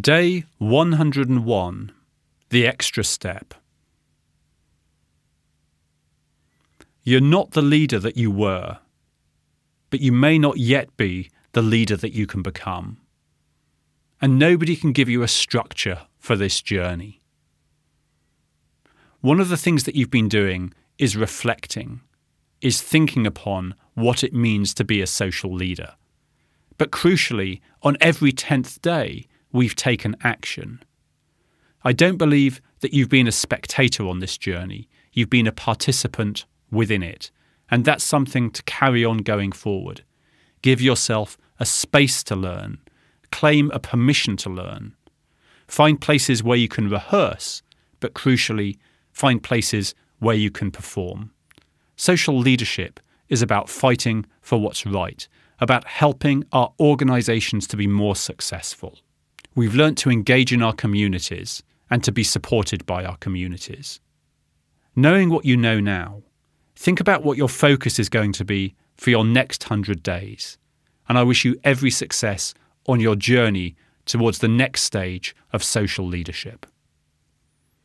Day 101 The Extra Step. You're not the leader that you were, but you may not yet be the leader that you can become. And nobody can give you a structure for this journey. One of the things that you've been doing is reflecting, is thinking upon what it means to be a social leader. But crucially, on every 10th day, we've taken action. I don't believe that you've been a spectator on this journey. You've been a participant within it. And that's something to carry on going forward. Give yourself a space to learn, claim a permission to learn. Find places where you can rehearse, but crucially, find places where you can perform. Social leadership is about fighting for what's right, about helping our organisations to be more successful. We've learnt to engage in our communities and to be supported by our communities. Knowing what you know now, think about what your focus is going to be for your next 100 days. And I wish you every success on your journey towards the next stage of social leadership.